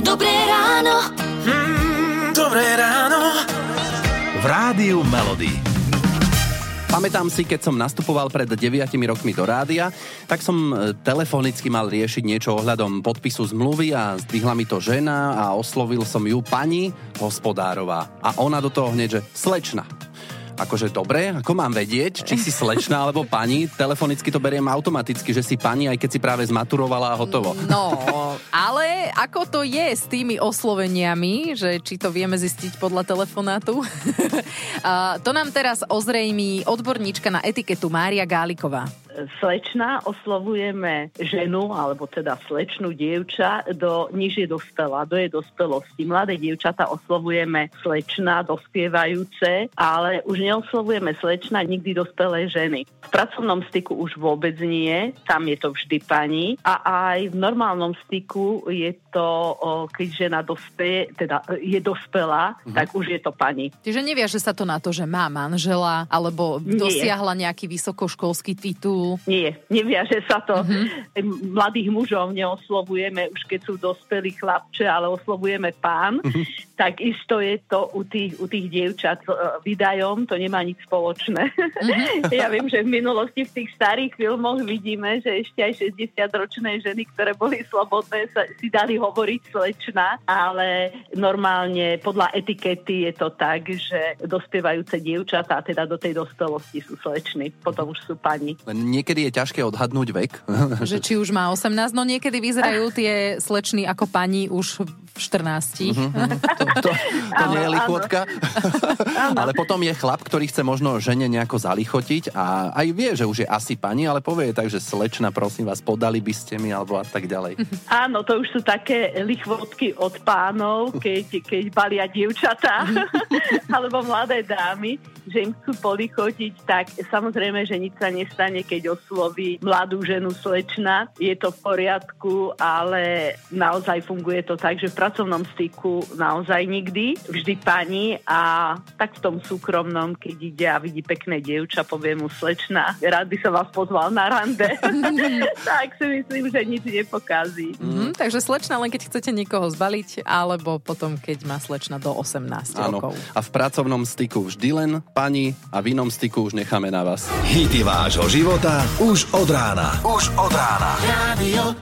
Dobré ráno. Mm, dobré ráno. V Rádiu Melody. Pamätám si, keď som nastupoval pred 9 rokmi do rádia, tak som e, telefonicky mal riešiť niečo ohľadom podpisu zmluvy a zdvihla mi to žena a oslovil som ju pani hospodárová. A ona do toho hneď, že slečna akože dobre, ako mám vedieť, či si slečná alebo pani, telefonicky to beriem automaticky, že si pani, aj keď si práve zmaturovala a hotovo. No, ale ako to je s tými osloveniami, že či to vieme zistiť podľa telefonátu? to nám teraz ozrejmí odborníčka na etiketu Mária Gáliková slečna oslovujeme ženu, alebo teda slečnú dievča, do, niž je dospelá, do jej dospelosti. Mladé dievčata oslovujeme slečna, dospievajúce, ale už neoslovujeme slečna nikdy dospelé ženy. V pracovnom styku už vôbec nie, tam je to vždy pani a aj v normálnom styku je to, keď žena dospeje, teda je dospelá, mhm. tak už je to pani. Čiže neviaže sa to na to, že má manžela alebo nie. dosiahla nejaký vysokoškolský titul nie, neviaže sa to. Mm-hmm. Mladých mužov neoslovujeme už keď sú dospelí chlapče, ale oslovujeme pán. Mm-hmm. Tak isto je to u tých, u tých dievčat e, vydajom, to nemá nič spoločné. Mm-hmm. ja viem, že v minulosti v tých starých filmoch vidíme, že ešte aj 60-ročné ženy, ktoré boli slobodné, sa, si dali hovoriť slečna, ale normálne podľa etikety je to tak, že dospievajúce dievčatá, teda do tej dospelosti sú slečny, potom už sú pani. Nie niekedy je ťažké odhadnúť vek. Že či už má 18, no niekedy vyzerajú tie slečny ako pani už 14. Mm-hmm. To, to, to nie je lichotka. ale potom je chlap, ktorý chce možno žene nejako zalichotiť a aj vie, že už je asi pani, ale povie tak, že slečna, prosím vás, podali by ste mi, alebo a tak ďalej. Áno, to už sú také lichvotky od pánov, keď, keď balia dievčatá alebo mladé dámy, že im chcú polichotiť, tak samozrejme, že nič sa nestane, keď osloví mladú ženu slečna. Je to v poriadku, ale naozaj funguje to tak, že v pracovnom styku naozaj nikdy, vždy pani a tak v tom súkromnom, keď ide a vidí pekné dievča, povie mu slečna, rád by som vás pozval na rande. tak si myslím, že nič nepokazí. Mm, takže slečna len keď chcete niekoho zbaliť, alebo potom keď má slečna do 18 Áno. rokov. A v pracovnom styku vždy len pani a v inom styku už necháme na vás. Hity vášho života už od rána. Už od rána. Radio